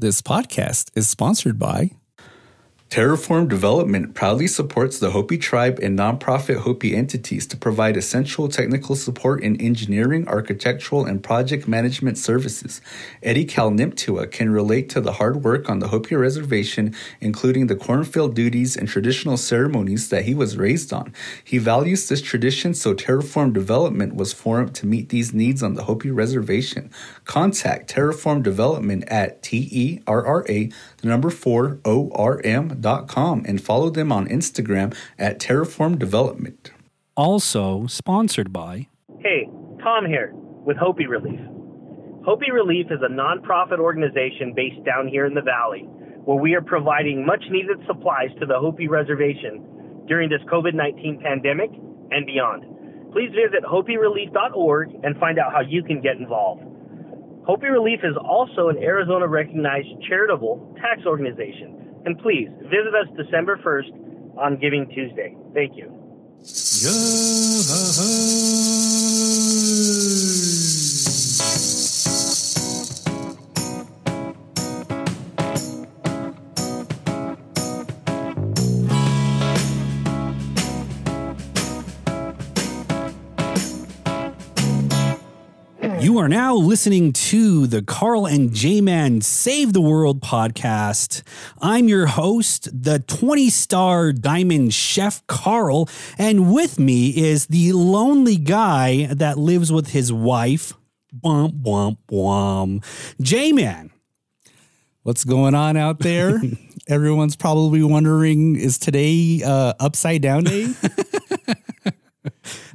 This podcast is sponsored by Terraform Development proudly supports the Hopi tribe and nonprofit Hopi entities to provide essential technical support in engineering, architectural, and project management services. Eddie Kalniptua can relate to the hard work on the Hopi reservation, including the cornfield duties and traditional ceremonies that he was raised on. He values this tradition, so Terraform Development was formed to meet these needs on the Hopi reservation. Contact Terraform Development at T E R R A, the number 4 O R M dot com, and follow them on Instagram at Terraform Development. Also sponsored by. Hey, Tom here with Hopi Relief. Hopi Relief is a nonprofit organization based down here in the valley where we are providing much needed supplies to the Hopi Reservation during this COVID 19 pandemic and beyond. Please visit hopirelief.org and find out how you can get involved. Hopi Relief is also an Arizona recognized charitable tax organization and please visit us December 1st on Giving Tuesday. Thank you. You are now listening to the Carl and J Man Save the World podcast. I'm your host, the 20 star diamond chef Carl, and with me is the lonely guy that lives with his wife. Womp, womp, womp. J Man. What's going on out there? Everyone's probably wondering is today uh, upside down day?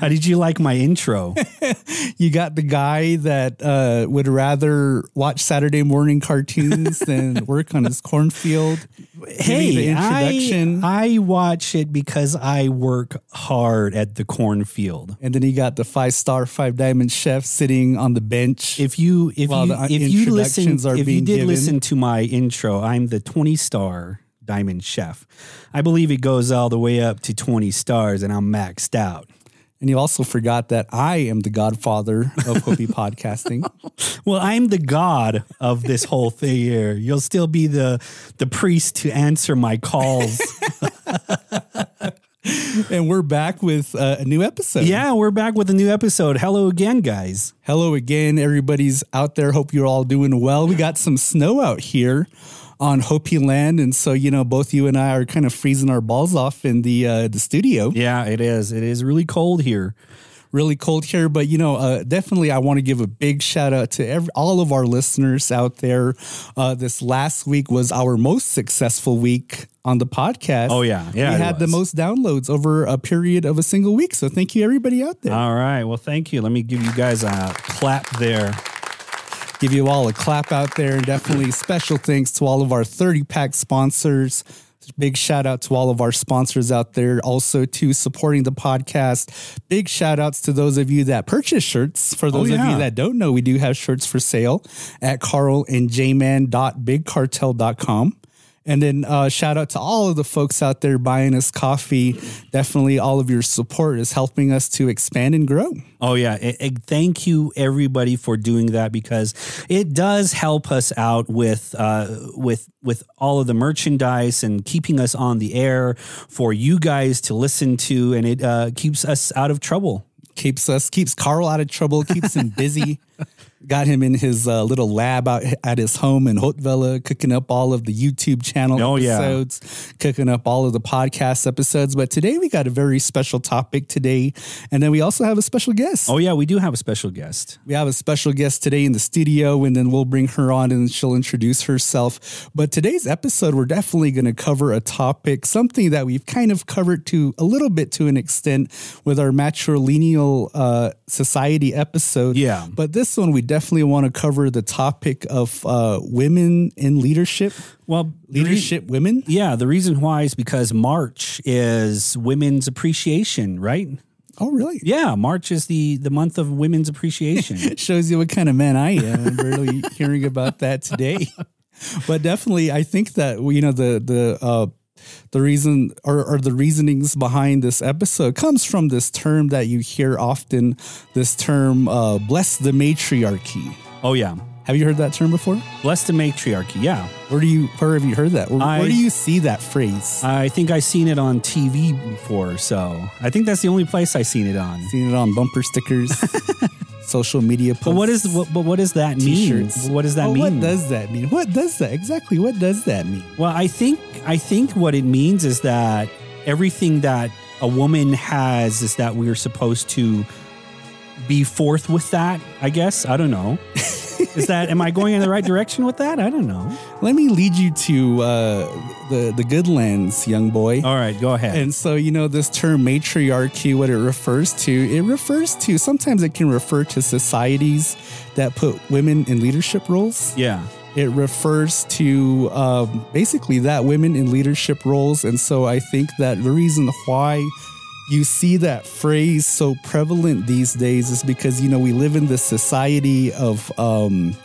How did you like my intro? you got the guy that uh, would rather watch Saturday morning cartoons than work on his cornfield. Hey, I, I watch it because I work hard at the cornfield. And then he got the five star, five diamond chef sitting on the bench. If you if you if you listen if you did given. listen to my intro, I'm the twenty star diamond chef. I believe it goes all the way up to 20 stars and I'm maxed out. And you also forgot that I am the godfather of Hopi podcasting. Well, I'm the god of this whole thing here. You'll still be the the priest to answer my calls. and we're back with uh, a new episode. Yeah, we're back with a new episode. Hello again, guys. Hello again. Everybody's out there. Hope you're all doing well. We got some snow out here on Hopi land, and so you know both you and I are kind of freezing our balls off in the uh, the studio. Yeah, it is. It is really cold here. Really cold here, but you know, uh, definitely, I want to give a big shout out to every, all of our listeners out there. Uh, this last week was our most successful week on the podcast. Oh yeah, yeah. We had the most downloads over a period of a single week. So thank you, everybody out there. All right. Well, thank you. Let me give you guys a clap there give you all a clap out there. And definitely special thanks to all of our 30 pack sponsors. Big shout out to all of our sponsors out there, also to supporting the podcast. Big shout outs to those of you that purchase shirts. For oh, those oh, yeah. of you that don't know, we do have shirts for sale at carl and carlandjman.bigcartel.com. And then uh, shout out to all of the folks out there buying us coffee. Definitely, all of your support is helping us to expand and grow. Oh yeah, it, it, thank you everybody for doing that because it does help us out with uh, with with all of the merchandise and keeping us on the air for you guys to listen to, and it uh, keeps us out of trouble. Keeps us keeps Carl out of trouble. Keeps him busy. got him in his uh, little lab out at his home in Hotvela, cooking up all of the YouTube channel oh, episodes, yeah. cooking up all of the podcast episodes. But today we got a very special topic today. And then we also have a special guest. Oh, yeah, we do have a special guest. We have a special guest today in the studio, and then we'll bring her on and she'll introduce herself. But today's episode, we're definitely going to cover a topic, something that we've kind of covered to a little bit to an extent with our matrilineal uh, society episode. Yeah. But this one, we definitely want to cover the topic of uh, women in leadership. Well, Leadership women. yeah, the reason why is because March is Women's Appreciation, right? Oh, really? Yeah, March is the the month of Women's Appreciation. It shows you what kind of man I am. I'm really hearing about that today. But definitely, I think that you know the the uh, the reason or, or the reasonings behind this episode comes from this term that you hear often. This term, uh, "bless the matriarchy." oh yeah, Have you heard that term before? bless the matriarchy. Yeah, Where do you where have you heard that? Where, I- where do you see that phrase? I think I've seen it on TV before, so I think that's the only place I've seen it on. Seen it on bumper stickers, social media posts. But what is what, but what does that mean? T-shirts. What does that Oh, mean? What does that mean? What does that exactly? What does that mean? Well, I think I think what it means is that everything that a woman has is that we're supposed to be forth with that. I guess I don't know. is that am I going in the right direction with that? I don't know. Let me lead you to uh, the the good lands, young boy. All right, go ahead. And so, you know, this term matriarchy, what it refers to, it refers to sometimes it can refer to societies that put women in leadership roles. yeah, It refers to um, basically that women in leadership roles. And so I think that the reason why you see that phrase so prevalent these days is because, you know, we live in this society of, um,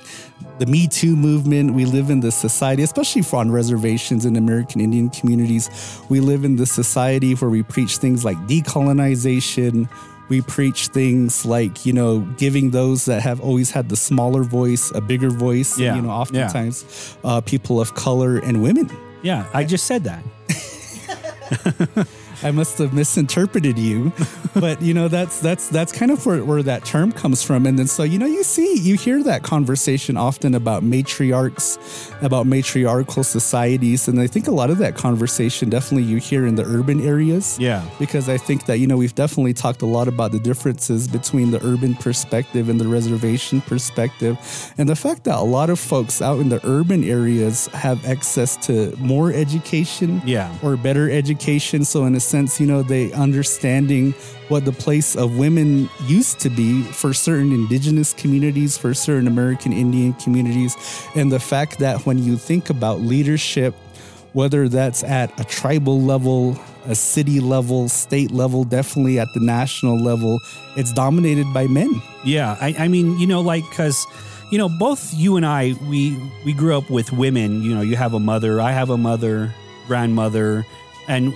the Me Too movement. We live in this society, especially for on reservations in American Indian communities. We live in this society where we preach things like decolonization. We preach things like, you know, giving those that have always had the smaller voice a bigger voice. Yeah, You know, yeah. oftentimes uh, people of color and women. yeah. I just said that. I must have misinterpreted you, but you know that's that's that's kind of where, where that term comes from. And then so you know you see you hear that conversation often about matriarchs, about matriarchal societies, and I think a lot of that conversation definitely you hear in the urban areas. Yeah. because I think that you know we've definitely talked a lot about the differences between the urban perspective and the reservation perspective, and the fact that a lot of folks out in the urban areas have access to more education Yeah. or better education. So in a sense, you know, they understanding what the place of women used to be for certain indigenous communities, for certain American Indian communities, and the fact that when you think about leadership, whether that's at a tribal level, a city level, state level, definitely at the national level, it's dominated by men. Yeah, I, I mean, you know, like because you know, both you and I, we we grew up with women. You know, you have a mother, I have a mother, grandmother, and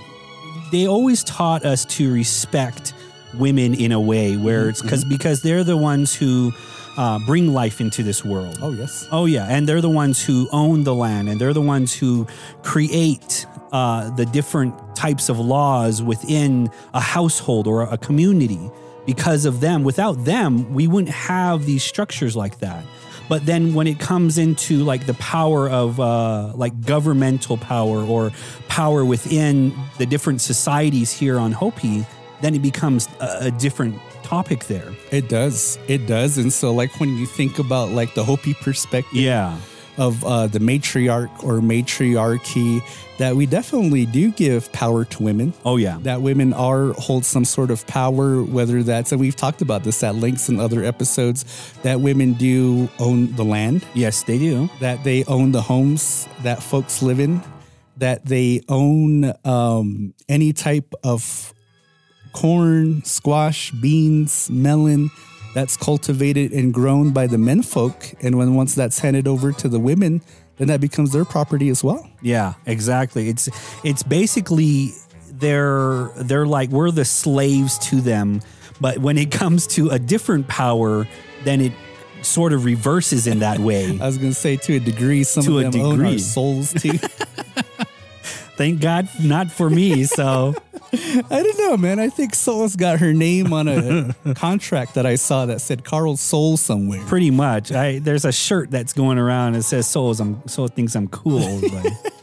they always taught us to respect women in a way where it's because because they're the ones who uh, bring life into this world. Oh yes. Oh yeah, and they're the ones who own the land, and they're the ones who create uh, the different types of laws within a household or a community. Because of them, without them, we wouldn't have these structures like that. But then when it comes into like the power of uh, like governmental power or power within the different societies here on Hopi, then it becomes a, a different topic there. It does. It does. And so like when you think about like the Hopi perspective Yeah. Of uh, the matriarch or matriarchy, that we definitely do give power to women. Oh yeah. That women are hold some sort of power, whether that's and we've talked about this at links in other episodes, that women do own the land, yes, they do. that they own the homes that folks live in, that they own um, any type of corn, squash, beans, melon that's cultivated and grown by the menfolk. And when once that's handed over to the women, then that becomes their property as well. Yeah, exactly. It's it's basically they're they're like we're the slaves to them, but when it comes to a different power, then it sort of reverses in that way. I was going to say to a degree, some To a of them own our degree. souls too. Thank God not for me. So I don't know, man. I think Souls got her name on a contract that I saw that said Carl Soul somewhere. pretty much, I there's a shirt that's going around that says "Souls." I'm Soul thinks I'm cool. But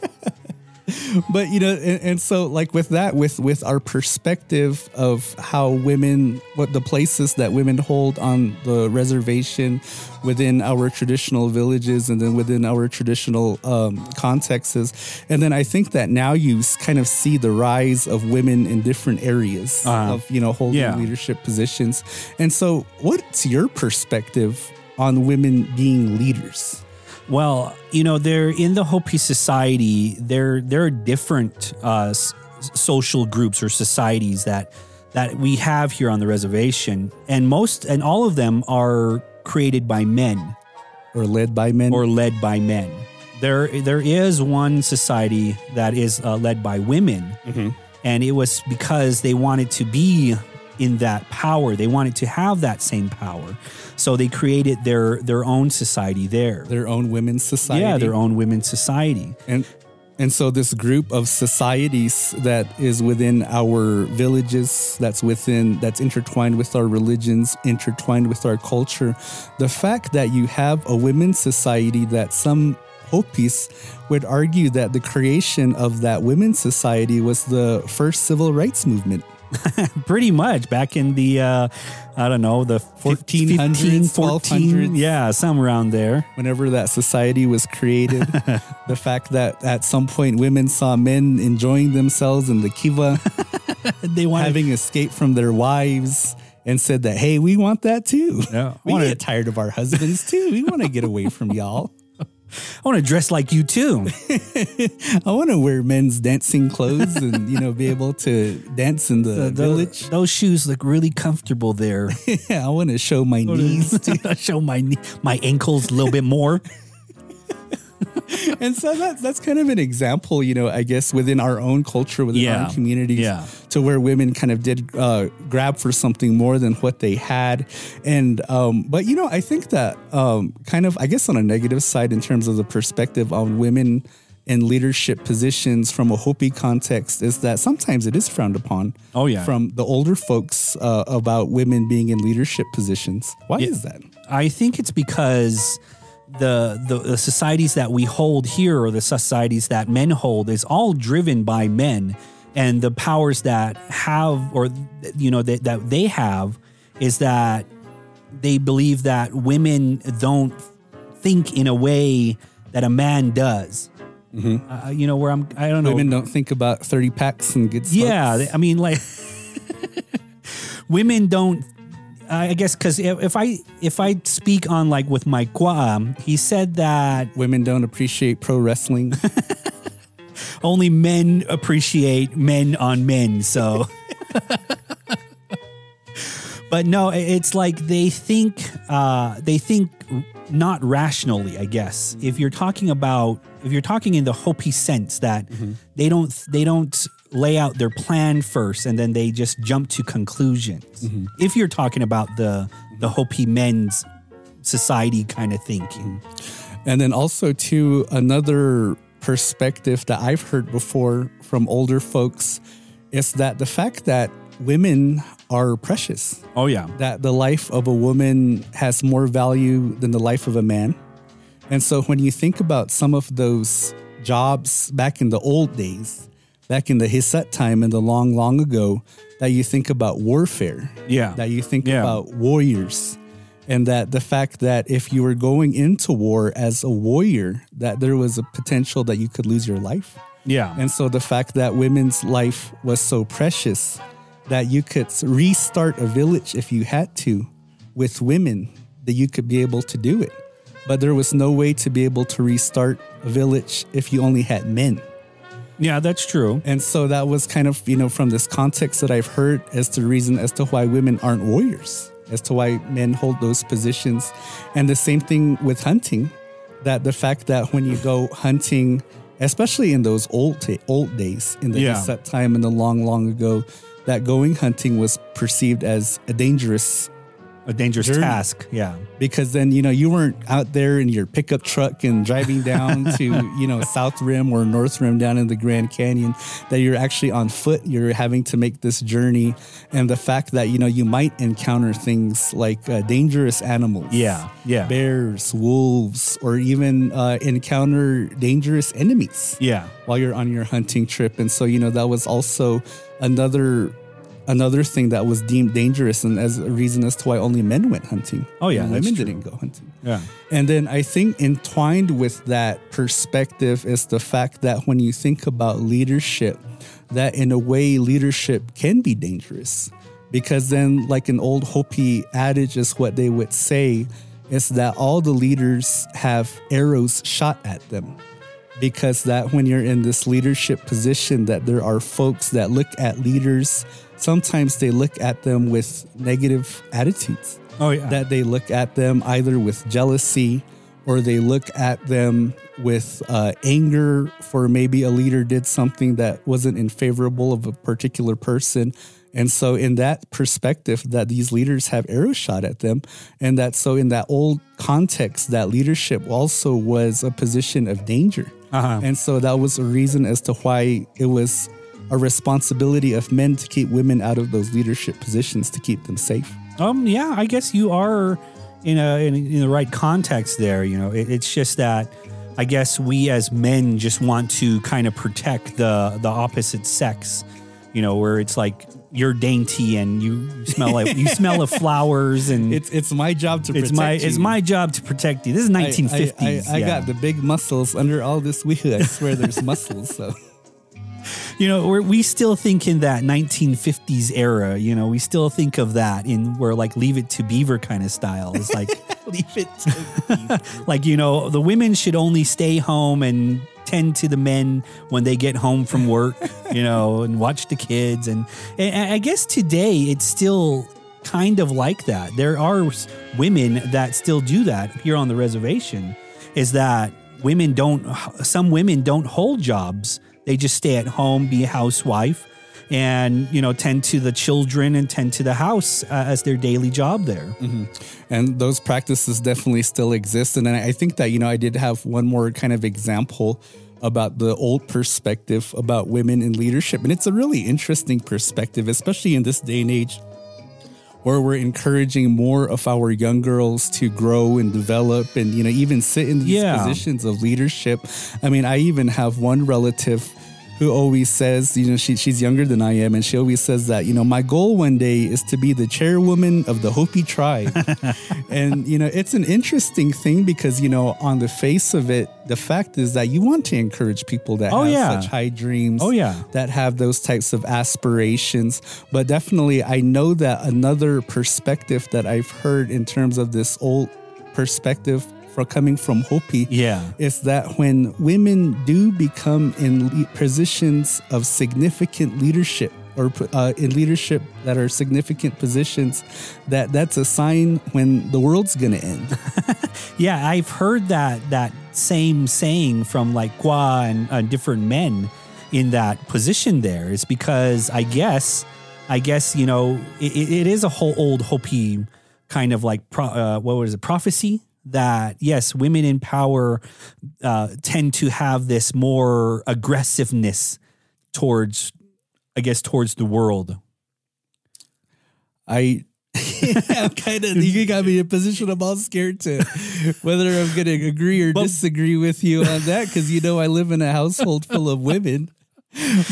but you know and, and so like with that with with our perspective of how women what the places that women hold on the reservation within our traditional villages and then within our traditional um, contexts and then i think that now you kind of see the rise of women in different areas Uh-huh. of you know holding Yeah. leadership positions and so what's your perspective on women being leaders? Well, you know, they're in the Hopi society. There, there are different uh, s- social groups or societies that that we have here on the reservation, and most and all of them are created by men Or led by men? or led by men. There, there is one society that is uh, led by women, and it was because they wanted to be in that power. They wanted to have that same power, so they created their their own society there. their own women's society? Yeah, their own women's society. And and so this group of societies that is within our villages, that's within that's intertwined with our religions, intertwined with our culture. The fact that you have a women's society that some Hopis would argue that the creation of that women's society was the first civil rights movement. Pretty much back in the, uh, I don't know, the 1400s, 15, 14, yeah, some around there. Whenever that society was created, the fact that at some point women saw men enjoying themselves in the kiva, They wanted having escaped from their wives and said that, hey, we want that too. Yeah. We Wanna- get tired of our husbands too. We want to get away from y'all. I want to dress like you too. I want to wear men's dancing clothes and, you know, be able to dance in the, The- village. Those shoes look really comfortable there. Yeah, I want to show my knees. Show my knee- my ankles a little bit more. and so that's that's kind of an example, you know, I guess within our own culture, within our Yeah. own communities, Yeah. to where women kind of did uh, grab for something more than what they had, and um, but you know, I think that um, kind of, I guess, on a negative side in terms of the perspective on women in leadership positions from a Hopi context is that sometimes it is frowned upon. Oh, yeah. from the older folks uh, about women being in leadership positions. Why is that? I think it's because the, the the societies that we hold here or the societies that men hold is all driven by men and the powers that have or you know that, that they have is that they believe that women don't think in a way that a man does. Uh, you know where I'm I don't know Women don't think about thirty packs and good. yeah. I mean, like women don't. I guess because if, if I if I speak on like with my Guam, he said that women don't appreciate pro wrestling. only men appreciate men on men. So, but no, it's like they think uh, they think not rationally. I guess if you're talking about if you're talking in the Hopi sense that they don't they don't lay out their plan first and then they just jump to conclusions. Mm-hmm. If you're talking about the the Hopi men's society kind of thinking. Mm-hmm. and then also to another perspective that I've heard before from older folks is that the fact that women are precious. Oh yeah. That the life of a woman has more value than the life of a man. And so when you think about some of those jobs back in the old days, back in the Hisset time and the long, long ago, that you think about warfare. Yeah. That you think Yeah. about warriors. And that the fact that if you were going into war as a warrior, that there was a potential that you could lose your life. Yeah. And so the fact that women's life was so precious that you could restart a village if you had to with women, that you could be able to do it. But there was no way to be able to restart a village if you only had men. Yeah, that's true. And so that was kind of, you know, from this context that I've heard as to the reason as to why women aren't warriors, as to why men hold those positions. And the same thing with hunting, that the fact that when you go hunting, especially in those old ta- old days, in the Yeah. set time in the long, long ago, that going hunting was perceived as a dangerous A dangerous Journey. task. Yeah. because then you know you weren't out there in your pickup truck and driving down to you know South Rim or North Rim down in the Grand Canyon that you're actually on foot you're having to make this journey and the fact that you know you might encounter things like uh, dangerous animals Yeah. Yeah. bears wolves or even uh, encounter dangerous enemies Yeah. while you're on your hunting trip and so you know that was also another another thing that was deemed dangerous and as a reason as to why only men went hunting Oh, yeah, women true. didn't go hunting Yeah. and then i think entwined with that perspective is the fact that when you think about leadership that in a way leadership can be dangerous because then like an old hopi adage is what they would say is that all the leaders have arrows shot at them because that when you're in this leadership position that there are folks that look at leaders sometimes they look at them with negative attitudes Oh yeah. that they look at them either with jealousy or they look at them with uh, anger for maybe a leader did something that wasn't in favorable of a particular person and so in that perspective that these leaders have arrows shot at them and that so in that old context that leadership also was a position of danger Uh-huh. and so that was a reason as to why it was a responsibility of men to keep women out of those leadership positions to keep them safe Um, yeah, I guess you are in a in, in the right context there. You know, it, it's just that I guess we as men just want to kind of protect the the opposite sex. You know, where it's like you're dainty and you smell like you smell of flowers and it's it's my job to it's protect my you. it's my job to protect you. This is I- 1950s. I, I, I yeah. got the big muscles under all this weed. I swear there's muscles. So you know we're, we still think in that 1950s era you know we still think of that in where like leave it to beaver kind of style. It's like leave it to like you know the women should only stay home and tend to the men when they get home from work you know and watch the kids. And, and i guess today it's still kind of like that. There are women that still do that here on the reservation is that women don't some women don't hold jobs they just stay at home be a housewife and you know tend to the children and tend to the house uh, as their daily job there. And those practices definitely still exist. And I think that you know I did have one more kind of example about the old perspective about women in leadership, and it's a really interesting perspective, especially in this day and age where we're encouraging more of our young girls to grow and develop and you know even sit in these Yeah. positions of leadership i mean i even have one relative who always says you know she, she's younger than i am and she always says that you know my goal one day is to be the chairwoman of the hopi tribe and you know it's an interesting thing because you know on the face of it the fact is that you want to encourage people that Oh, have yeah. such high dreams Oh, yeah. that have those types of aspirations. But definitely, I know that another perspective that I've heard in terms of this old perspective for coming from Hopi Yeah. is that when women do become in le- positions of significant leadership or uh, in leadership that are significant positions that that's a sign when the world's going to end Yeah, I've heard that that same saying from like Gua and uh, different men in that position. There is because I guess, I guess you know, it, it is a whole old Hopi kind of like pro, uh, what was it prophecy that yes, women in power uh, tend to have this more aggressiveness towards, I guess, towards the world. I I'm kind of you got me in a position I'm all scared to whether I'm going to agree or disagree with you on that because you know I live in a household full of women.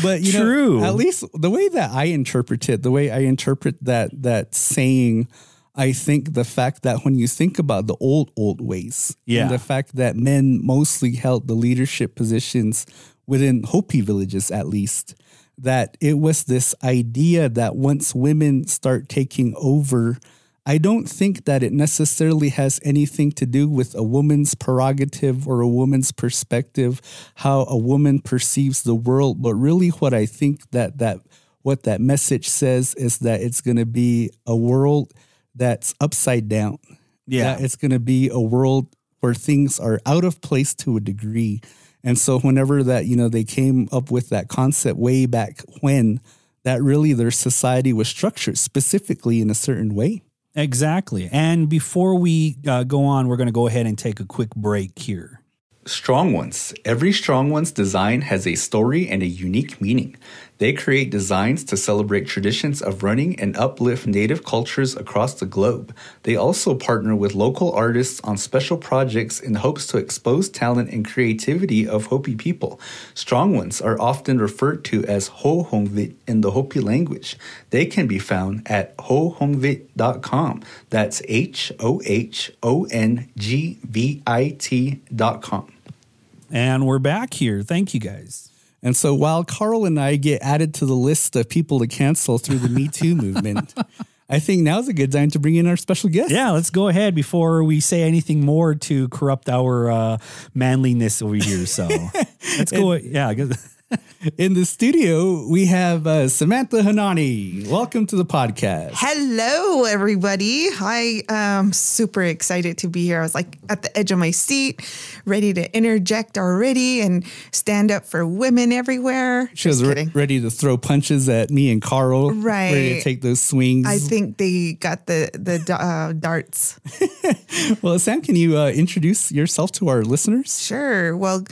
But you True. know, at least the way that I interpret it, the way I interpret that that saying, I think the fact that when you think about the old old ways, Yeah. and the fact that men mostly held the leadership positions within Hopi villages, at least, that it was this idea that once women start taking over, I don't think that it necessarily has anything to do with a woman's prerogative or a woman's perspective, how a woman perceives the world, but really what I think that that what that message says is that it's going to be a world that's upside down. Yeah. That it's going to be a world where things are out of place to a degree. And so whenever that, you know, they came up with that concept way back when that really their society was structured specifically in a certain way. Exactly. And before we uh, go on, we're going to go ahead and take a quick break here. Strong Ones. Every Strong Ones design has a story and a unique meaning. They create designs to celebrate traditions of running and uplift native cultures across the globe. They also partner with local artists on special projects in hopes to expose talent and creativity of Hopi people. Strong Ones are often referred to as Ho Hongvit in the Hopi language. They can be found at hohongvit.com. That's H O H O N G V I T.com. And we're back here. Thank you guys. And so while Carl and I get added to the list of people to cancel through the Me Too movement, I think now's a good time to bring in our special guest. Yeah, let's go ahead before we say anything more to corrupt our uh, manliness over here. So let's go. yeah. In the studio, we have uh, Samantha Honani. Welcome to the podcast. Hello, everybody. I am super excited to be here. I was like at the edge of my seat, ready to interject already and stand up for women everywhere. She was re- ready to throw punches at me and Carl. Right. Ready to take those swings. I think they got the the uh, darts. well, Sam, can you uh, introduce yourself to our listeners? Sure. Well,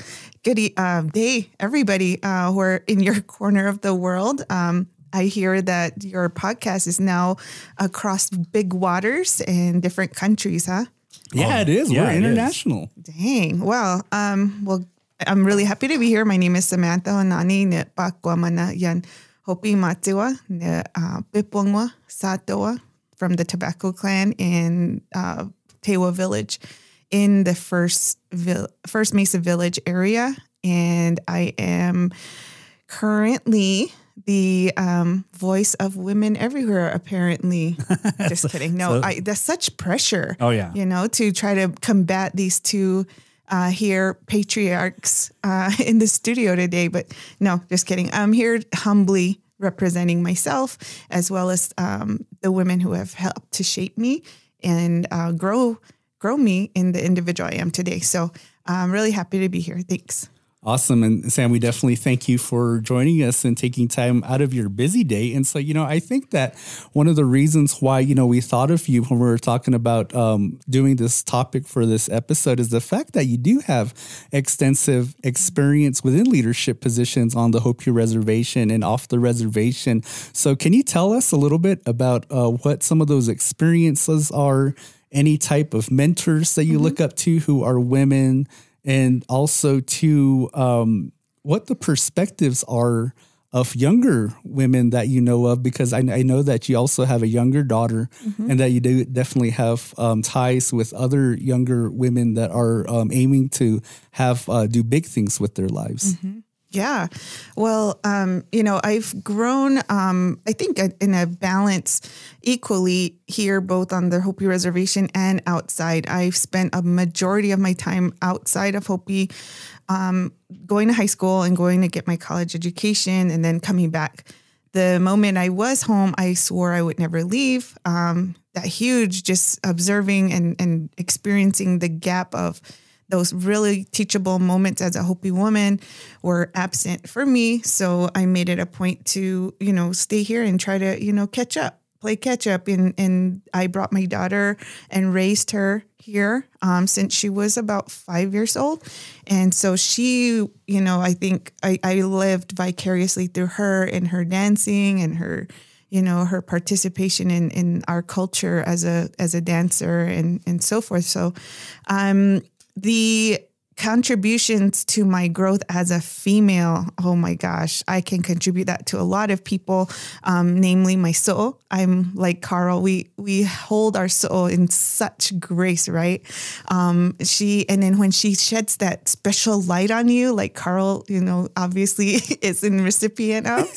good uh, day, everybody uh, who are in your corner of the world. Um, I hear that your podcast is now across big waters in different countries, huh? Yeah, it is. yeah, We're it is. international. Dang. Well, um, well, I'm really happy to be here. My name is Samantha Honani ne Pakwamana yan Hopi Matiwa ne uh, Pipongwa Satoa from the Tobacco Clan in uh, Tewa Village in the first vil- first Mesa Village area, and I am currently the um, voice of women everywhere. Apparently, just kidding. No, I, that's such pressure. Oh, yeah. you know, to try to combat these two uh, here patriarchs uh, in the studio today. But no, just kidding. I'm here humbly representing myself as well as um, the women who have helped to shape me and uh, grow grow me in the individual I am today. So I'm really happy to be here. Thanks. Awesome. And Sam, we definitely thank you for joining us and taking time out of your busy day. And so, you know, I think that one of the reasons why, you know, we thought of you when we were talking about um, doing this topic for this episode is the fact that you do have extensive experience within leadership positions on the Hopi Reservation and off the reservation. So, can you tell us a little bit about uh, what some of those experiences are? Any type of mentors that you look up to who are women? and also to um, what the perspectives are of younger women that you know of, because I, I know that you also have a younger daughter, and that you do definitely have um, ties with other younger women that are um, aiming to have uh, do big things with their lives. Yeah. Well, um, you know, I've grown, um, I think, in a balance equally here, both on the Hopi Reservation and outside. I've spent a majority of my time outside of Hopi, um, going to high school and going to get my college education and then coming back. The moment I was home, I swore I would never leave. Um, that huge, just observing and, and experiencing the gap of those really teachable moments as a Hopi woman were absent for me. So I made it a point to, you know, stay here and try to, you know, catch up, play catch up. And, and I brought my daughter and raised her here um, since she was about five years old. And so she, you know, I think I, I lived vicariously through her and her dancing and her, you know her participation in in our culture as a as a dancer and and so forth so um the contributions to my growth as a female oh my gosh i can contribute that to a lot of people um, namely my soul. I'm like carl we we hold our soul in such grace right? Um, she and then when she sheds that special light on you like carl you know obviously is in recipient of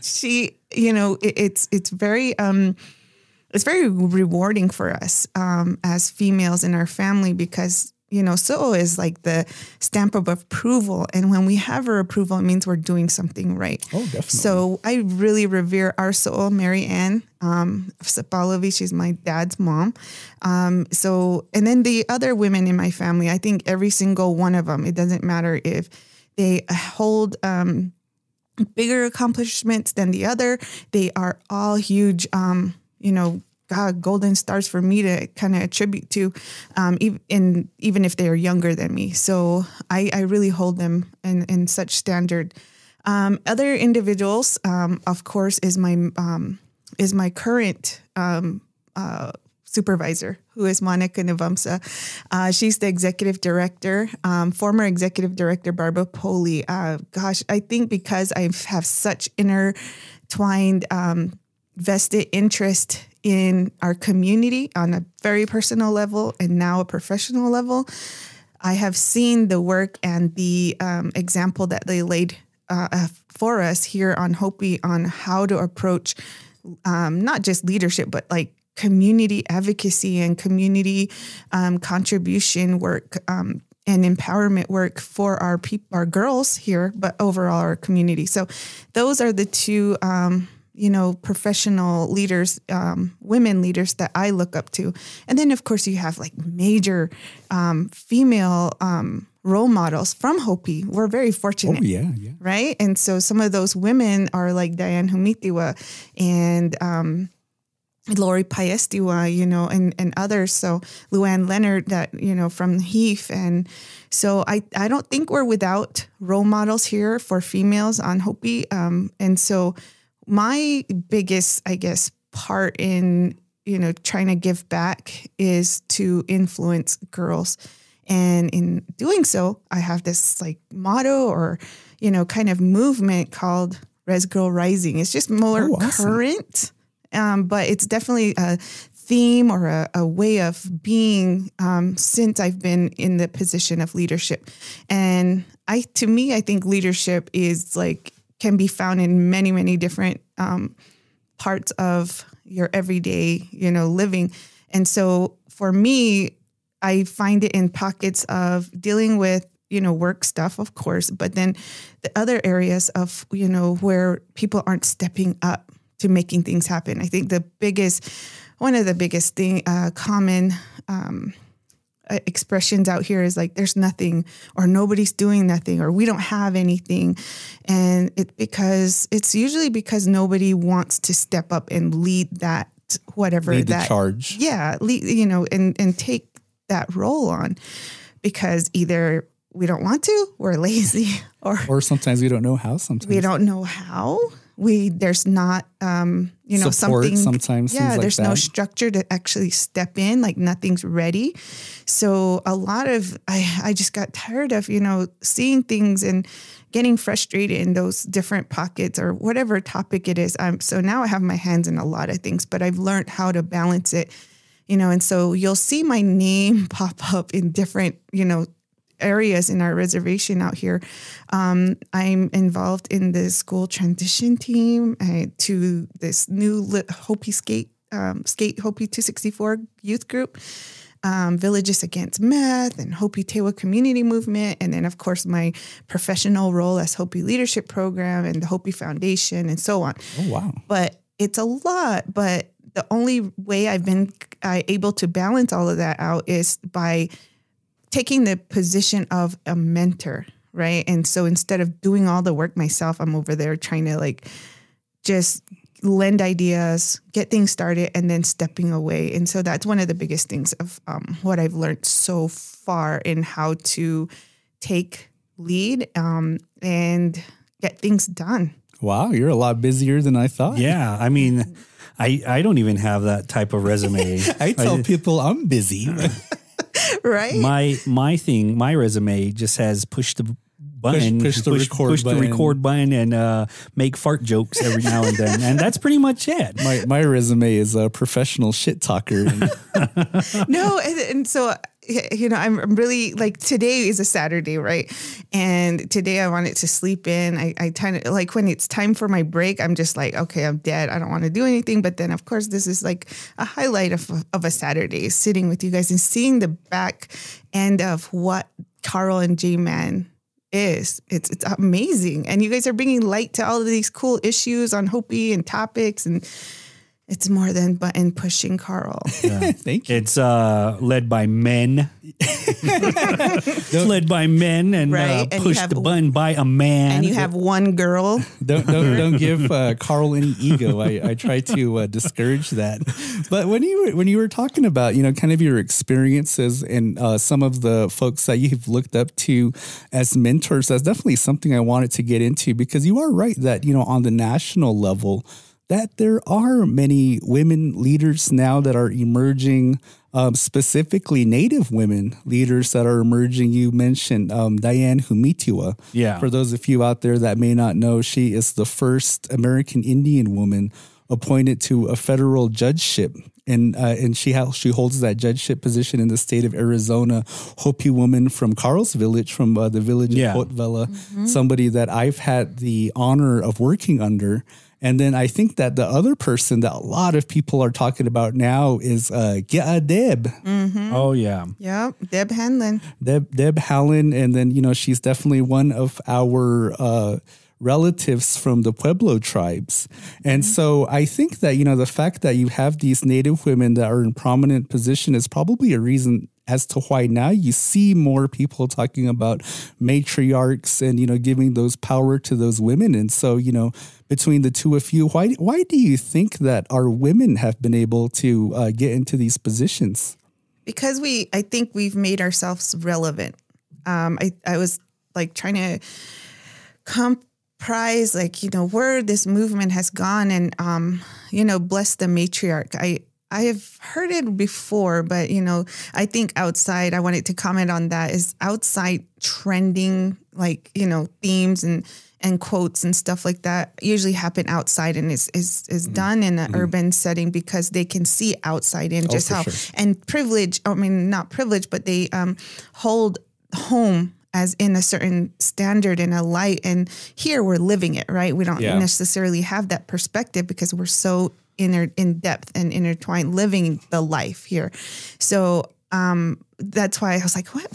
she you know it, it's it's very um it's very rewarding for us um, as females in our family because you know so is like the stamp of approval and when we have her approval it means we're doing something right Oh, definitely. so i really revere our soul mary ann um, Sapalovi, she's my dad's mom. Um, so, and then the other women in my family, I think every single one of them, it doesn't matter if they hold um, bigger accomplishments than the other. They are all huge, um, you know, God, golden stars for me to kind of attribute to, um, even, even if they are younger than me. So I, I really hold them in, in such standard. Um, other individuals, um, of course, is my um, is my current um, uh, supervisor, who is Monica Nuvamsa. Uh, she's the executive director, um, former executive director Barbara Poley. Uh, gosh, I think because I have such intertwined um, vested interest in our community on a very personal level and now a professional level, I have seen the work and the um, example that they laid uh, uh, for us here on Hopi on how to approach um, not just leadership, but like community advocacy and community um, contribution work um, and empowerment work for our people, our girls here, but overall our community. So those are the two, um, you know, professional leaders, um, women leaders that I look up to. And then of course you have like major um, female um, role models from Hopi. We're very fortunate. Oh, yeah, yeah. Right. And so some of those women are like Diane Humetewa and um, Lori Piestewa, you know, and, and others. So Luann Leonard that, you know, from HEEF. And so I, I don't think we're without role models here for females on Hopi. Um, and so my biggest, I guess, part in, you know, trying to give back is to influence girls. And in doing so, I have this like motto or, you know, kind of movement called Res Girl Rising. It's just more Oh, awesome. current um, but it's definitely a theme or a, a way of being um, since I've been in the position of leadership. And I, to me, I think leadership is like can be found in many, many different um, parts of your everyday, you know, living. And so for me, I find it in pockets of dealing with you know work stuff of course but then the other areas of you know where people aren't stepping up to making things happen i think the biggest one of the biggest thing uh, common um, Uh, expressions out here is like there's nothing or nobody's doing nothing or we don't have anything and it because it's usually because nobody wants to step up and lead that whatever Lead the that charge. yeah lead, you know and and take that role on because either we don't want to we're lazy or Or sometimes we don't know how. Sometimes we don't know how we there's not um you know Support something sometimes, yeah like there's no structure to actually step in like nothing's ready. So a lot of i i just got tired of you know seeing things and getting frustrated in those different pockets or whatever topic it is. Um so now i have my hands in a lot of things but i've learned how to balance it you know and so you'll see my name pop up in different you know areas in our reservation out here. Um, I'm involved in the school transition team uh, to this new lit Hopi Skate um, Skate Hopi 264 youth group. Um, Villages Against Meth and Hopi Tewa Community Movement, and then of course my professional role as Hopi Leadership Program and the Hopi Foundation, and so on Oh wow. but it's a lot. But the only way I've been uh, able to balance all of that out is by taking the position of a mentor, right? And so instead of doing all the work myself, I'm over there trying to like just lend ideas, get things started, and then stepping away. And so that's one of the biggest things of um, what I've learned so far in how to take lead um, and get things done. Wow, you're a lot busier than I thought. Yeah, I mean, I I don't even have that type of resume. I tell people I'm busy. Right? my my thing, my resume just has push the button, push the record push button. the record button, and uh, make fart jokes every now and then, and that's pretty much it. my my resume is a professional shit talker. And no, and, and so you know, I'm really like today is a Saturday, right? And today I wanted to sleep in. I I kind of like when it's time for my break, I'm just like, okay, I'm dead. I don't want to do anything. But then, of course, this is like a highlight of of a Saturday, sitting with you guys and seeing the back end of what Carl and J Man is. It's it's amazing, and you guys are bringing light to all of these cool issues on Hopi and topics and. It's more than button pushing, Carl. thank you. It's uh, led by men, led by men, and, Right, uh, and you pushed have- the button by a man. and you have one girl. Don't don't don't give uh, Carl any ego. I, I try to uh, discourage that. But when you were, when you were talking about you know kind of your experiences and uh, some of the folks that you've looked up to as mentors, that's definitely something I wanted to get into because you are right that you know on the national level that there are many women leaders now that are emerging. Um, specifically, Native women leaders that are emerging. You mentioned um, Diane Humetewa. Yeah. For those of you out there that may not know, she is the first American Indian woman appointed to a federal judgeship and uh, and she ha- she holds that judgeship position in the state of Arizona. Hopi woman from Carl's Village, from uh, the village Yeah. of Hotvela, somebody that I've had the honor of working under. And then I think that the other person that a lot of people are talking about now is uh, Gia Deb. Oh yeah. Yeah, Deb Haaland. Deb Deb Haaland, and then you know she's definitely one of our uh, relatives from the Pueblo tribes, and so I think that you know the fact that you have these Native women that are in prominent position is probably a reason as to why now you see more people talking about matriarchs and you know giving those power to those women, and so you know between the two of you, why why do you think that our women have been able to uh, get into these positions? because we i think we've made ourselves relevant. Um i i was like trying to comprise like you know where this movement has gone and um you know bless the matriarch. I i have heard it before but you know i think outside i wanted to comment on that is outside trending like you know themes and and quotes and stuff like that usually happen outside and is is is done in an urban setting because they can see outside in just for how sure. and privilege i mean not privilege but they um hold home as in a certain standard and a light and here we're living it right we don't Yeah. necessarily have that perspective because we're so inner in depth and intertwined living the life here. So um that's why i was like what?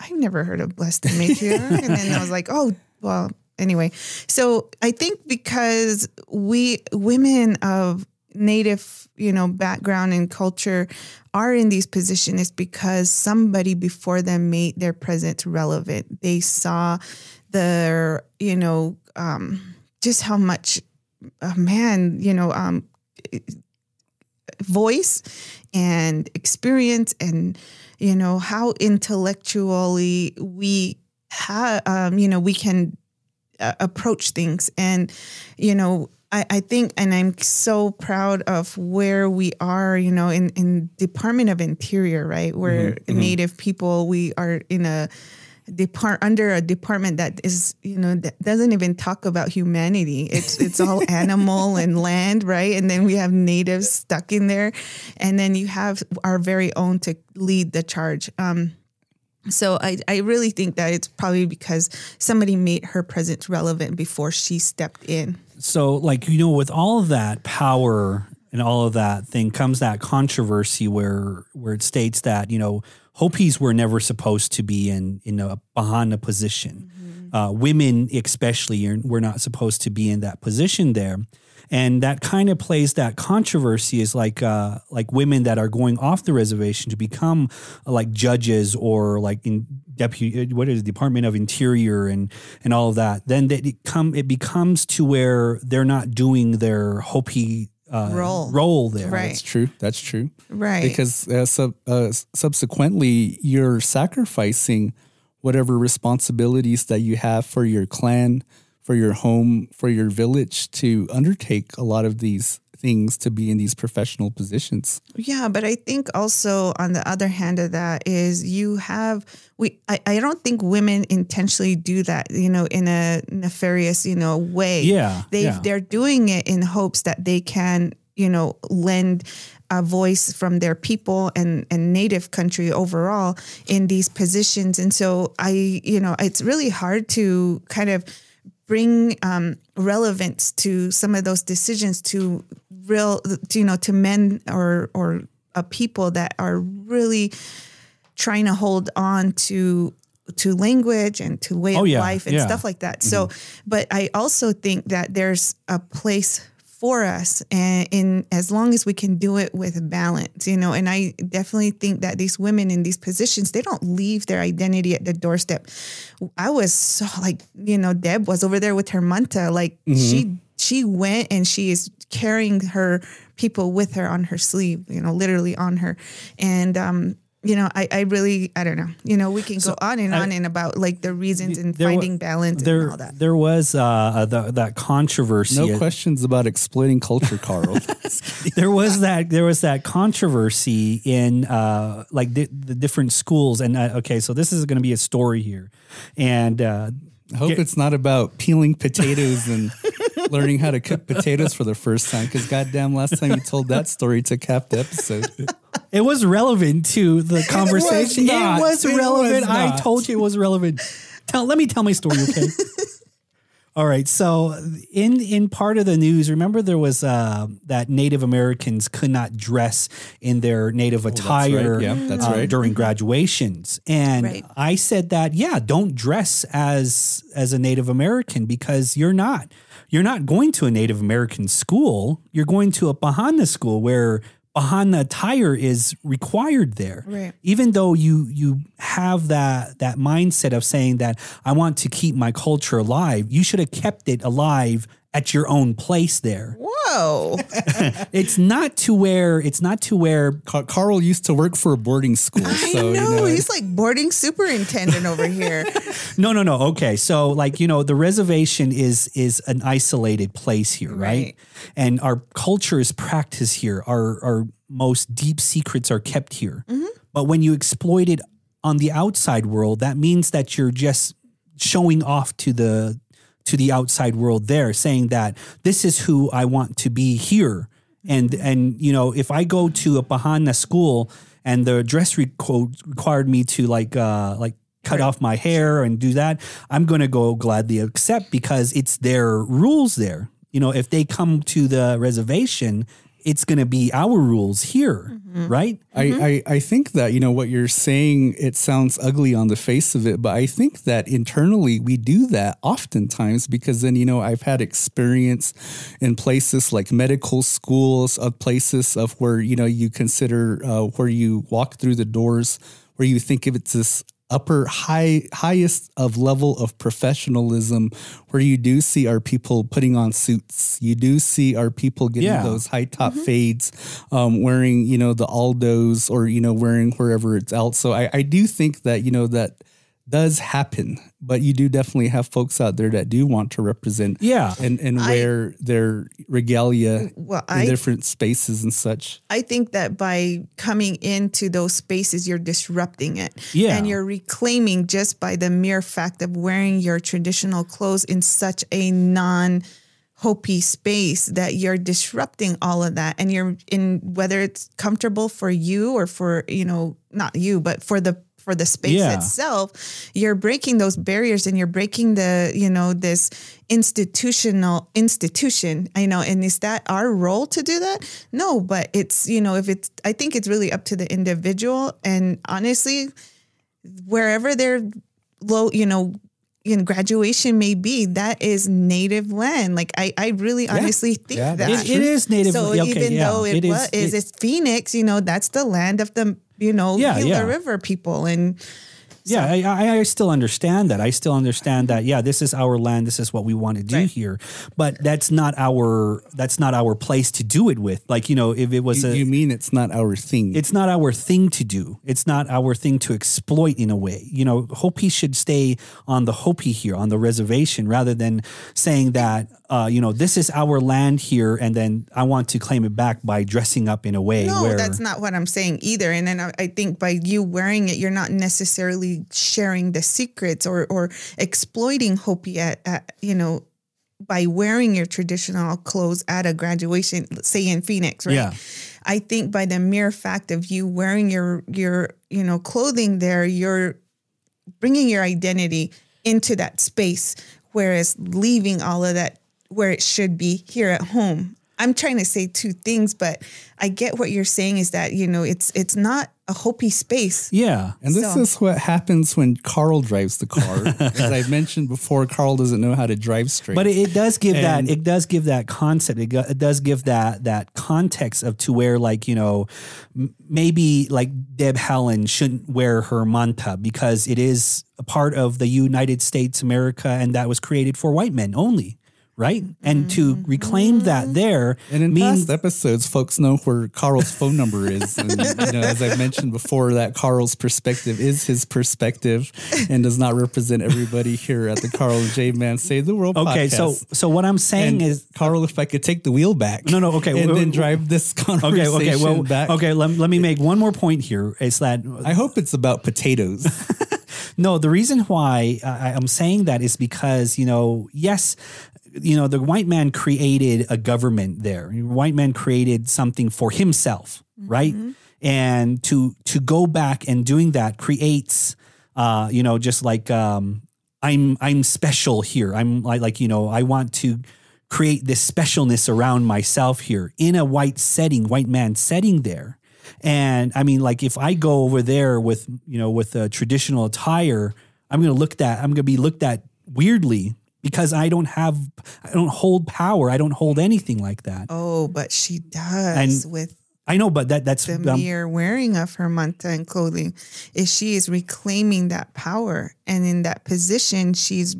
I've never heard of blessed matriarch and then i was like oh well anyway. So i think because we women of native you know background and culture are in these positions is because somebody before them made their presence relevant. They saw their you know um just how much a man you know um voice and experience and you know how intellectually we have um you know we can uh, approach things. And you know I, I think and i'm so proud of where we are you know in in department of interior right? Where native people we are in a depart under a department that is you know that doesn't even talk about humanity. It's it's all animal and land right? And then we have natives stuck in there. And then you have our very own to lead the charge. Um so I, I really think that it's probably because somebody made her presence relevant before she stepped in. So, like, you know, with all of that power and all of that thing comes that controversy where where it states that, you know, Hopis were never supposed to be in in a Bahana position. Uh, women, especially, are, were not supposed to be in that position there. And that kind of plays that controversy is like uh, like women that are going off the reservation to become uh, like judges or like in deputy what is it, Department of Interior and and all of that. Then that it come it becomes to where they're not doing their Hopi uh, Role. role there. Right. That's true. That's true. Right. Because uh, sub, uh, subsequently, you're sacrificing whatever responsibilities that you have for your clan, for your home, for your village to undertake a lot of these things to be in these professional positions. Yeah, but I think also on the other hand of that is you have we I, I don't think women intentionally do that, you know, in a nefarious, you know, way. Yeah, They yeah. they're doing it in hopes that they can, you know, lend a voice from their people and and native country overall in these positions. And so I, you know, it's really hard to kind of bring um, relevance to some of those decisions to real to, you know to men or or uh, people that are really trying to hold on to to language and to way Oh, of yeah, life and yeah. stuff like that. So but i also think that there's a place for us and in as long as we can do it with balance you know and i definitely think that these women in these positions they don't leave their identity at the doorstep. I was so like you know deb was over there with her manta like she she went and she is carrying her people with her on her sleeve you know literally on her. And um you know i i really i don't know you know we can go on and on and about like the reasons and There wa- finding balance There, and all that there was uh, the, that controversy. No questions about exploiting culture, Carl. there was that there was that controversy in uh, like the, the different schools and uh, okay so this is going to be a story here and uh, I hope it's not about peeling potatoes and learning how to cook potatoes for the first time because goddamn, last time you told that story took half the episode. It was relevant to the conversation. It was, not. It was It was relevant. I told you it was relevant. Tell, let me tell my story, okay? All right. So in in part of the news, remember there was uh, that Native Americans could not dress in their native attire right. Yeah, that's uh, right. during graduations, and Right. I said that yeah, don't dress as as a Native American because you're not. You're not going to a Native American school. You're going to a Bahana school where Bahana attire is required there Right. even though you you have that that mindset of saying that I want to keep my culture alive, you should have kept it alive at your own place there. Whoa. It's not to where it's not to where Car- Carl used to work for a boarding school, I so know, you know, he's like boarding superintendent over here. no no no okay so like you know the reservation is is an isolated place here right, Right. and our culture is practiced here our our most deep secrets are kept here mm-hmm. but when you exploit it on the outside world that means that you're just showing off to the to the outside world there saying that this is who I want to be here. And and you know if I go to a Bahana school and the dress re- code required me to like uh like cut off my hair and do that I'm going to go gladly accept because it's their rules there. You know if they come to the reservation it's going to be our rules here mm-hmm. right? I, mm-hmm. I, I think that, you know, what you're saying, it sounds ugly on the face of it, but I think that internally we do that oftentimes because then, you know, I've had experience in places like medical schools, of places of where, you know, you consider uh, where you walk through the doors, where you think of it's this upper high highest of level of professionalism where you do see our people putting on suits. You do see our people getting Yeah. those high top fades um, wearing you know the aldos or you know wearing wherever it's out. So I, I do think that you know that does happen but you do definitely have folks out there that do want to represent Yeah. and and wear their regalia Well, in I- different spaces and such I think that by coming into those spaces, you're disrupting it. Yeah. And you're reclaiming just by the mere fact of wearing your traditional clothes in such a non Hopi space that you're disrupting all of that. And you're in whether it's comfortable for you or for, you know, not you, but for the for the space Yeah. itself, you're breaking those barriers and you're breaking the, you know, this institutional institution. I know. And is that our role to do that? No, but it's, you know, if it's, I think it's really up to the individual. And honestly, wherever their low, you know, in graduation may be, that is native land. Like I, I really honestly think Yeah, that It- it is native So. Okay, even yeah, though it, it is- was, is it- it's Phoenix, you know, that's the land of the, you know, Yeah, Gila yeah. River people. And Yeah, I, I, still understand that. I still understand that. Yeah, this is our land. This is what we want to do Right. here. But that's not our that's not our place to do it with. Like you know, if it was you, a, you mean it's not our thing it's not our thing to do. It's not our thing to exploit in a way. You know, Hopi should stay on the Hopi here on the reservation rather than saying that uh, you know this is our land here and then I want to claim it back by dressing up in a way No, where that's not what I'm saying either. And then I, I think by you wearing it, you're not necessarily sharing the secrets or or exploiting Hopi at, at you know by wearing your traditional clothes at a graduation, say in Phoenix, right? Yeah. I think by the mere fact of you wearing your your you know clothing there, you're bringing your identity into that space, whereas leaving all of that where it should be here at home. I'm trying to say two things, but I get what you're saying is that you know it's it's not a Hopi space. yeah. And this So- is what happens when Carl drives the car. As I mentioned before, Carl doesn't know how to drive straight. But it, it does give And- that it does give that concept. It, go, it does give that that context of to where like you know maybe like Deb Haaland shouldn't wear her manta because it is a part of the United States America and that was created for white men only, right? And to mm-hmm. reclaim that mm-hmm. there and in means past episodes, folks know where Carl's phone number is. And, you know, as I mentioned before, that Carl's perspective is his perspective and does not represent everybody here at the Carl and J Man Save the World okay. So podcast. so what I'm saying and is Carl, if I could take the wheel back. No, no, okay, And well, then well, drive this okay. conversation Okay. okay, Well. back. Okay. Let, let me make one more point here. Is that I hope it's about potatoes. No, the reason why I'm saying that is because, you know, yes, you know, the white man created a government there. White man created something for himself, right? And to to go back and doing that creates, uh, you know, just like um, I'm I'm special here. I'm like like you know, I want to create this specialness around myself here in a white setting, white man setting there. And I mean, like if I go over there with you know with a traditional attire, I'm gonna look that I'm gonna be looked at weirdly because I don't have I don't hold power. I don't hold anything like that. Oh, but she does And with I know, but that that's the um, mere wearing of her manta and clothing is she is reclaiming that power and in that position she's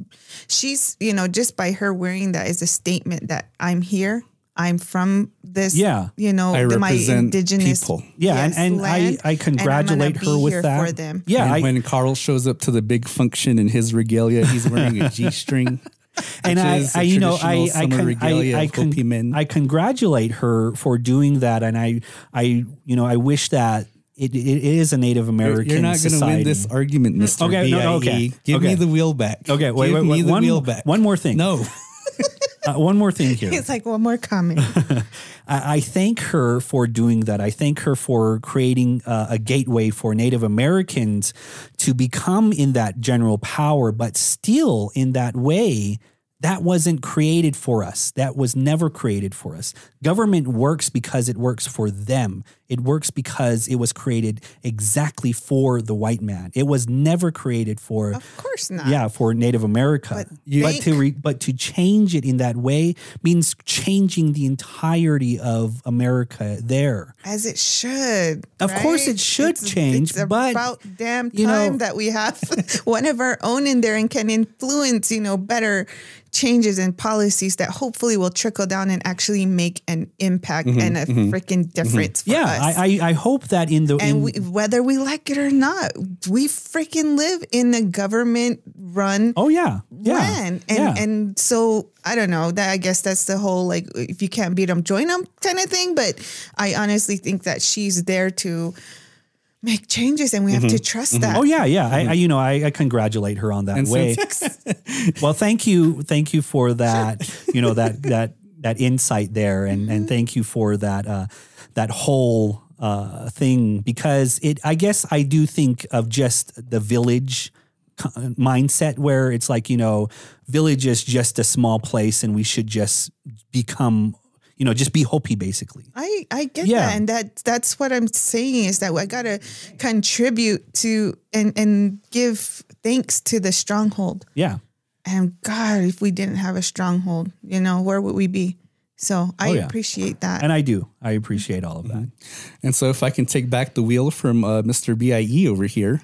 she's you know just by her wearing that is a statement that i'm here i'm from this Yeah. you know I the- my represent indigenous people. yeah, yes, and, and I, land, I and I'm gonna congratulate be her with here that. for them Yeah, and I, when Carl shows up to the big function in his regalia, he's wearing a G string. and which I, is I a you know, I, I, con- I, I, con- men. I congratulate her for doing that, and I, I, you know, I wish that it, it is a Native American. You're not going to win this argument, Mister. Okay, no, no, okay, Give okay. me the wheel back. Okay, wait, Give wait, me wait, the one- wheel back. one more thing. No, Uh, one more thing here. it's like one more comment I, I thank her for doing that. I thank her for creating uh, a gateway for Native Americans to become in that general power, but still in that way. That wasn't created for us. That was never created for us. Government works because it works for them. It works because it was created exactly for the white man. It was never created for of course not yeah for Native America. But But, to re, but to change it in that way means changing the entirety of America there. as it should. Of course it should It's- change, it's but, about damn you know- time that we have one of our own in there and can influence, you know, better changes and policies that hopefully will trickle down and actually make an impact mm-hmm, and a mm-hmm, freaking mm-hmm. difference. For Mm-hmm, Yeah, us. I, I I hope that in the in, and we, whether we like it or not, we freaking live in a government run oh yeah yeah land. And yeah. and so I don't know. That I guess that's the whole like if you can't beat them, join them kind of thing. But I honestly think that she's there to make changes, and we have to trust that. Oh yeah, yeah. I, I you know I, I congratulate her on that And way. since- well, thank you, thank you for that. You know that that that insight there, and and thank you for that uh, that whole uh, thing because it. I guess I do think of just the village mindset where it's like you know village is just a small place and we should just become you know just be Hopi basically. I, I get Yeah. that, and that that's what I'm saying is that I gotta contribute to and and give thanks to the stronghold. Yeah. And God, if we didn't have a stronghold, you know, where would we be? So I Oh, yeah. appreciate that. And I do. I appreciate all of that. and so if I can take back the wheel from uh, Mister Bie over here,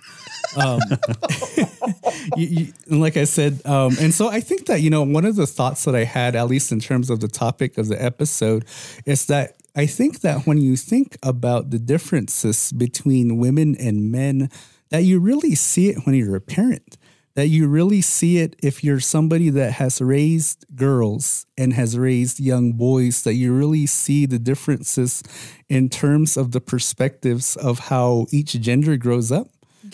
um, you, you, and like I said, um, and so I think that you know one of the thoughts that I had, at least in terms of the topic of the episode, is that I think that when you think about the differences between women and men, that you really see it when you're a parent. That you really see it if you're somebody that has raised girls and has raised young boys, that you really see the differences in terms of the perspectives of how each gender grows up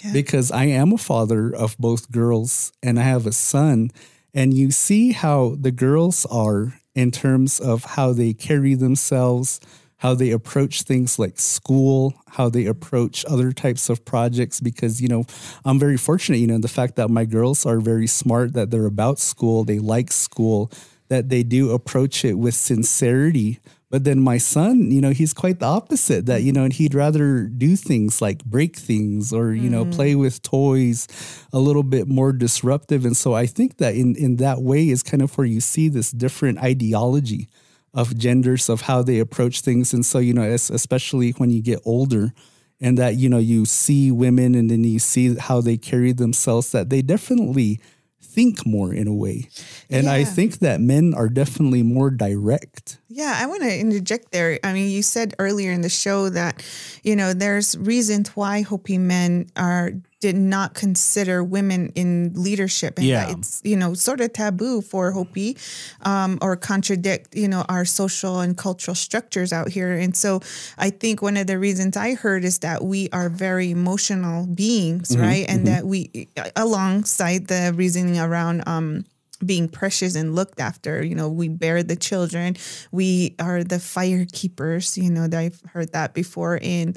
Yeah. because I am a father of both girls and I have a son. And you see how the girls are in terms of how they carry themselves, how they approach things like school, how they approach other types of projects. Because, you know, I'm very fortunate, you know, the fact that my girls are very smart, that they're about school, they like school, that they do approach it with sincerity. But then my son, you know, he's quite the opposite that, you know, and he'd rather do things like break things or, you know, mm. play with toys a little bit more disruptive. And so I think that in, in that way is kind of where you see this different ideology of genders, of how they approach things. And so, you know, es- especially when you get older and that, you know, you see women and then you see how they carry themselves, that they definitely think more in a way. And I think that men are definitely more direct. Yeah, I want to interject there. I mean, you said earlier in the show that, you know, there's reasons why Hopi men are did not consider women in leadership, and Yeah. it's you know sort of taboo for Hopi, um, or contradict you know our social and cultural structures out here. And so, I think one of the reasons I heard is that we are very emotional beings, right? And that we, alongside the reasoning around. Um, being precious and looked after. You know, we bear the children, we are the fire keepers. You know, I've heard that before. And,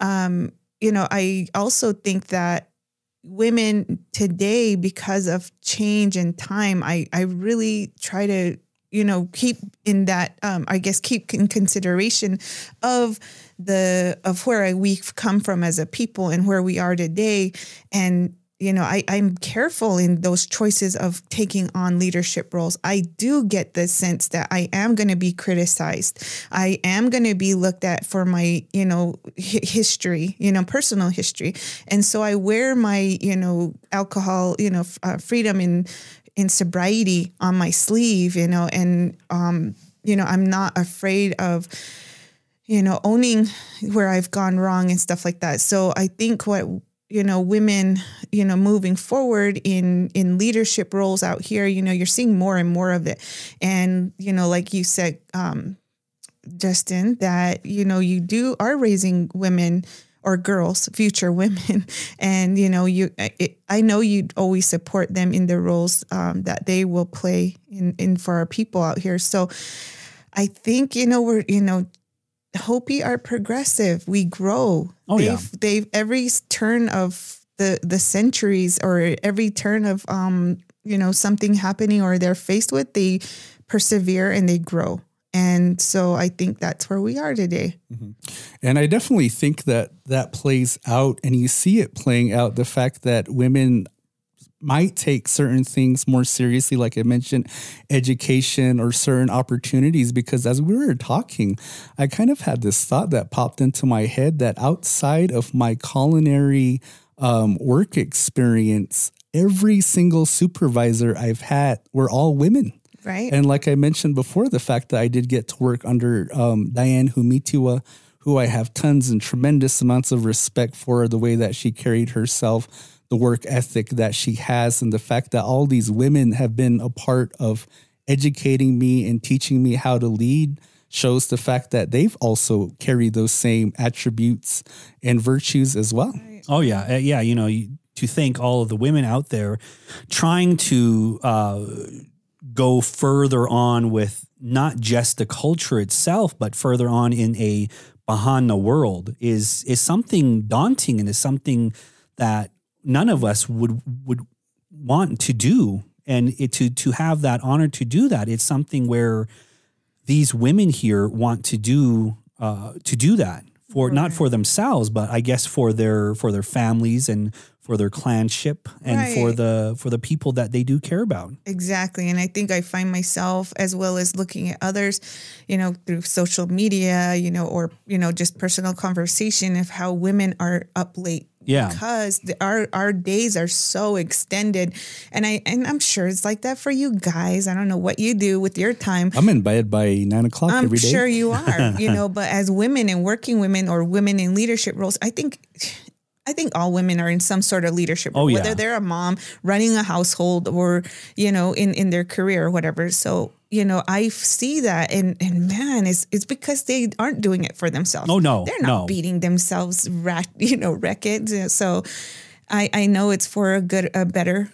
um, you know, I also think that women today, because of change and time, I, I really try to, you know, keep in that, um, I guess, keep in consideration of the, of where we've come from as a people and where we are today. And, you know, I, I'm careful in those choices of taking on leadership roles. I do get the sense that I am going to be criticized. I am going to be looked at for my, you know, hi- history, you know, personal history. And so I wear my, you know, alcohol, you know, f- uh, freedom in, in sobriety on my sleeve, you know, and, um, you know, I'm not afraid of, you know, owning where I've gone wrong and stuff like that. So I think what you know women you know moving forward in in leadership roles out here you know you're seeing more and more of it. And you know like you said um justin that you know you do are raising women or girls future women. And you know you it, i know you always support them in the roles um, that they will play in in for our people out here. So i think you know we're you know Hopi are progressive. We grow. Oh, they've, yeah. They've every turn of the the centuries or every turn of um you know something happening or they're faced with, they persevere and they grow. And so I think that's where we are today. And I definitely think that that plays out, and you see it playing out the fact that women might take certain things more seriously, like I mentioned, education or certain opportunities. Because as we were talking, I kind of had this thought that popped into my head that outside of my culinary um, work experience, every single supervisor I've had were all women. Right. And like I mentioned before, the fact that I did get to work under um, Diane Humetewa, who I have tons and tremendous amounts of respect for the way that she carried herself, the work ethic that she has, and the fact that all these women have been a part of educating me and teaching me how to lead shows the fact that they've also carried those same attributes and virtues as well. Oh yeah, Uh, yeah. You know, to thank all of the women out there trying to uh, go further on with not just the culture itself, but further on in a Bahana world is is something daunting and is something that none of us would would want to do. And it, to to have that honor to do that, it's something where these women here want to do uh, to do that for not for themselves, but I guess for their for their families and for their clanship and for the for the people that they do care about. Exactly. And I think I find myself as well as looking at others, you know, through social media, you know, or, you know, just personal conversation of how women are up late. Yeah. Because the, our our days are so extended. And I and I'm sure it's like that for you guys. I don't know what you do with your time. I'm in bed by nine o'clock I'm every day. sure you are, you know, but as women and working women or women in leadership roles, I think I think all women are in some sort of leadership role, Oh, yeah. whether they're a mom running a household or, you know, in, in their career or whatever. So, you know, I see that and and man, it's it's because they aren't doing it for themselves. Oh, no, They're not no. beating themselves rat, you know, wrecked. So I I know it's for a good a better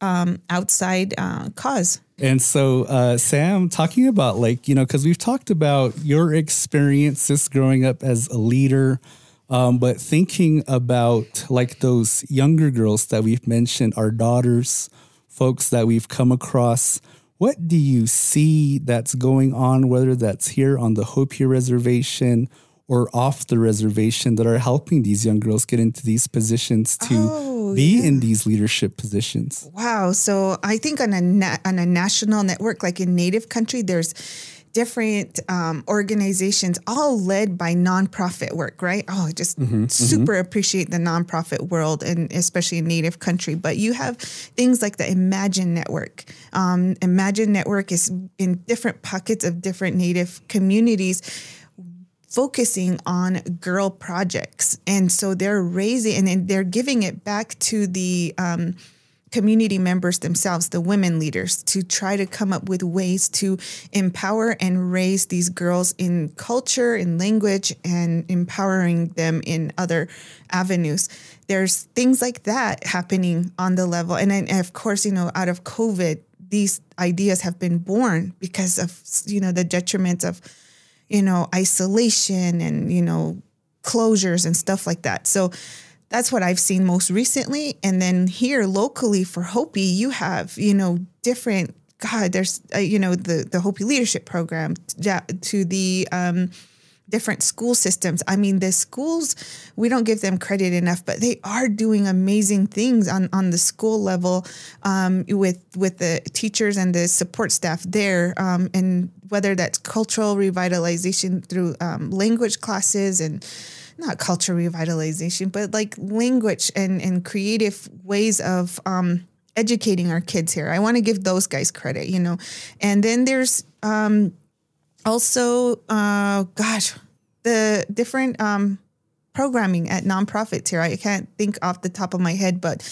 um outside uh cause. And so, uh, Sam, talking about like, you know, because we've talked about your experiences growing up as a leader, um, but thinking about like those younger girls that we've mentioned, our daughters, folks that we've come across, what do you see that's going on, whether that's here on the Hopi Reservation or off the reservation, that are helping these young girls get into these positions to Oh, be in these leadership positions? Wow. So I think on a na- on a national network, like in Native country, there's different um, organizations, all led by nonprofit work, right? Oh, I just super appreciate the nonprofit world, and especially in Native country. But you have things like the Imagine Network. Um, Imagine Network is in different pockets of different Native communities focusing on girl projects. And so they're raising and then they're giving it back to the um, community members themselves, the women leaders, to try to come up with ways to empower and raise these girls in culture, in language, and empowering them in other avenues. There's things like that happening on the level. And then, of course, you know, out of COVID, these ideas have been born because of you know the detriment of you know isolation and you know closures and stuff like that. So that's what I've seen most recently. And then here locally for Hopi, you have you know different. God, there's uh, you know the the Hopi Leadership Program to the um, different school systems. I mean, the schools, we don't give them credit enough, but they are doing amazing things on, on the school level um, with with the teachers and the support staff there. Um, and whether that's cultural revitalization through um, language classes and not culture revitalization, but like language and, and creative ways of um, educating our kids here. I want to give those guys credit, you know. And then there's um, also, uh, gosh, the different um, programming at nonprofits here. I can't think off the top of my head, but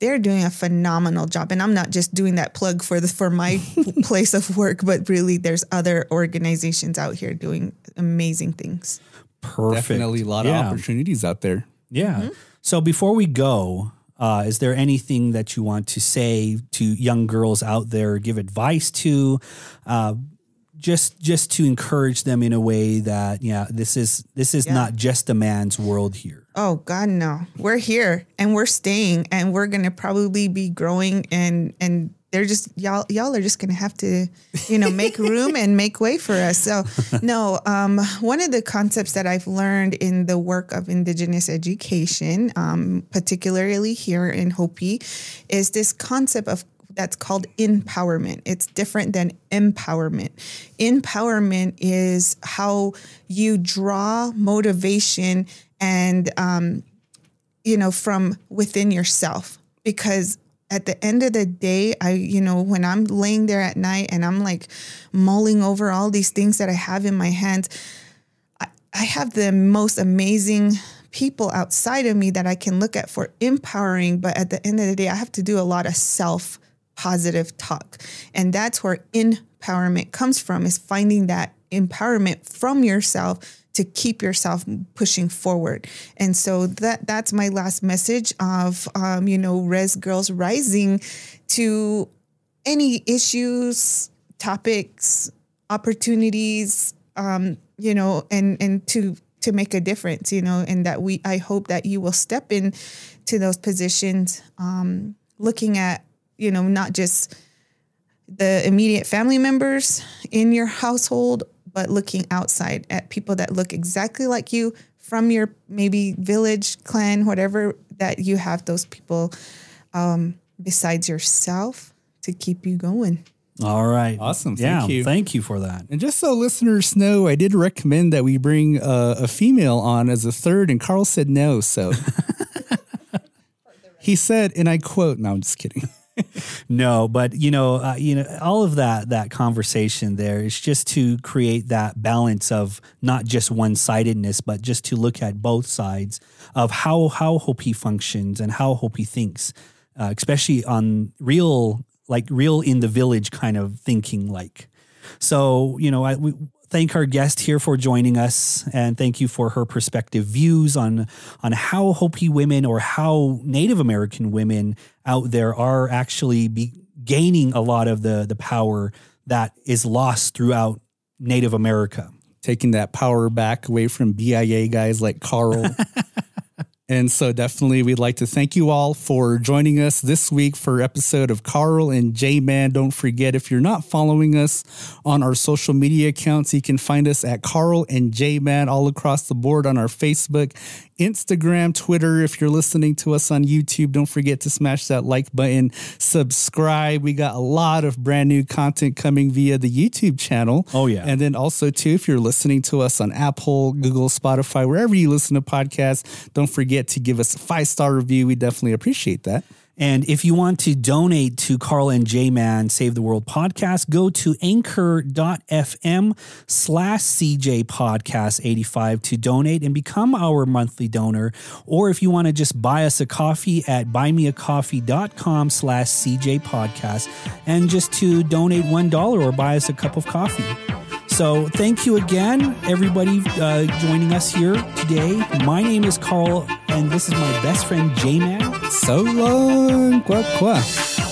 they're doing a phenomenal job. And I'm not just doing that plug for the for my place of work, but really, there's other organizations out here doing amazing things. Perfect. Definitely a lot yeah. of opportunities out there. Yeah. Mm-hmm. So before we go, uh, is there anything that you want to say to young girls out there, give advice to, uh, just just to encourage them in a way that yeah this is this is yeah. not just a man's world here oh god no we're here and we're staying and we're gonna probably be growing and and they're just y'all y'all are just gonna have to you know make room and make way for us so no um, one of the concepts that i've learned in the work of indigenous education um, particularly here in hopi is this concept of that's called empowerment. It's different than empowerment. Empowerment is how you draw motivation and, um, you know, from within yourself. Because at the end of the day, I, you know, when I'm laying there at night and I'm like mulling over all these things that I have in my hands, I, I have the most amazing people outside of me that I can look at for empowering. But at the end of the day, I have to do a lot of self positive talk. And that's where empowerment comes from is finding that empowerment from yourself to keep yourself pushing forward. And so that that's my last message of um, you know, res girls rising to any issues, topics, opportunities, um, you know, and and to to make a difference, you know, and that we I hope that you will step in to those positions, um, looking at you know, not just the immediate family members in your household, but looking outside at people that look exactly like you from your maybe village, clan, whatever, that you have those people um, besides yourself to keep you going. All right. Awesome. Yeah, thank you. Thank you for that. And just so listeners know, I did recommend that we bring a, a female on as a third, and Carl said no. So he said, and I quote, no, I'm just kidding. no, but you know, uh, you know, all of that that conversation there is just to create that balance of not just one sidedness, but just to look at both sides of how how Hopi functions and how Hopi thinks, uh, especially on real like real in the village kind of thinking like. So you know, I, we, thank our guest here for joining us and thank you for her perspective views on on how Hopi women or how Native American women out there are actually be gaining a lot of the the power that is lost throughout Native America. Taking that power back away from BIA guys like Carl. And so, definitely, we'd like to thank you all for joining us this week for episode of Carl and J Man. Don't forget, if you're not following us on our social media accounts, you can find us at Carl and J Man all across the board on our Facebook, Instagram, Twitter. If you're listening to us on YouTube, don't forget to smash that like button, subscribe. We got a lot of brand new content coming via the YouTube channel. Oh, yeah. And then also, too, if you're listening to us on Apple, Google, Spotify, wherever you listen to podcasts, don't forget to give us a five star review. We definitely appreciate that. And if you want to donate to Carl and J Man Save the World podcast, go to anchor.fm slash CJ podcast 85 to donate and become our monthly donor. Or if you want to just buy us a coffee at buymeacoffee.com slash CJ podcast and just to donate $1 or buy us a cup of coffee. So thank you again, everybody uh, joining us here today. My name is Carl, and this is my best friend J Man. So long, quoi quoi.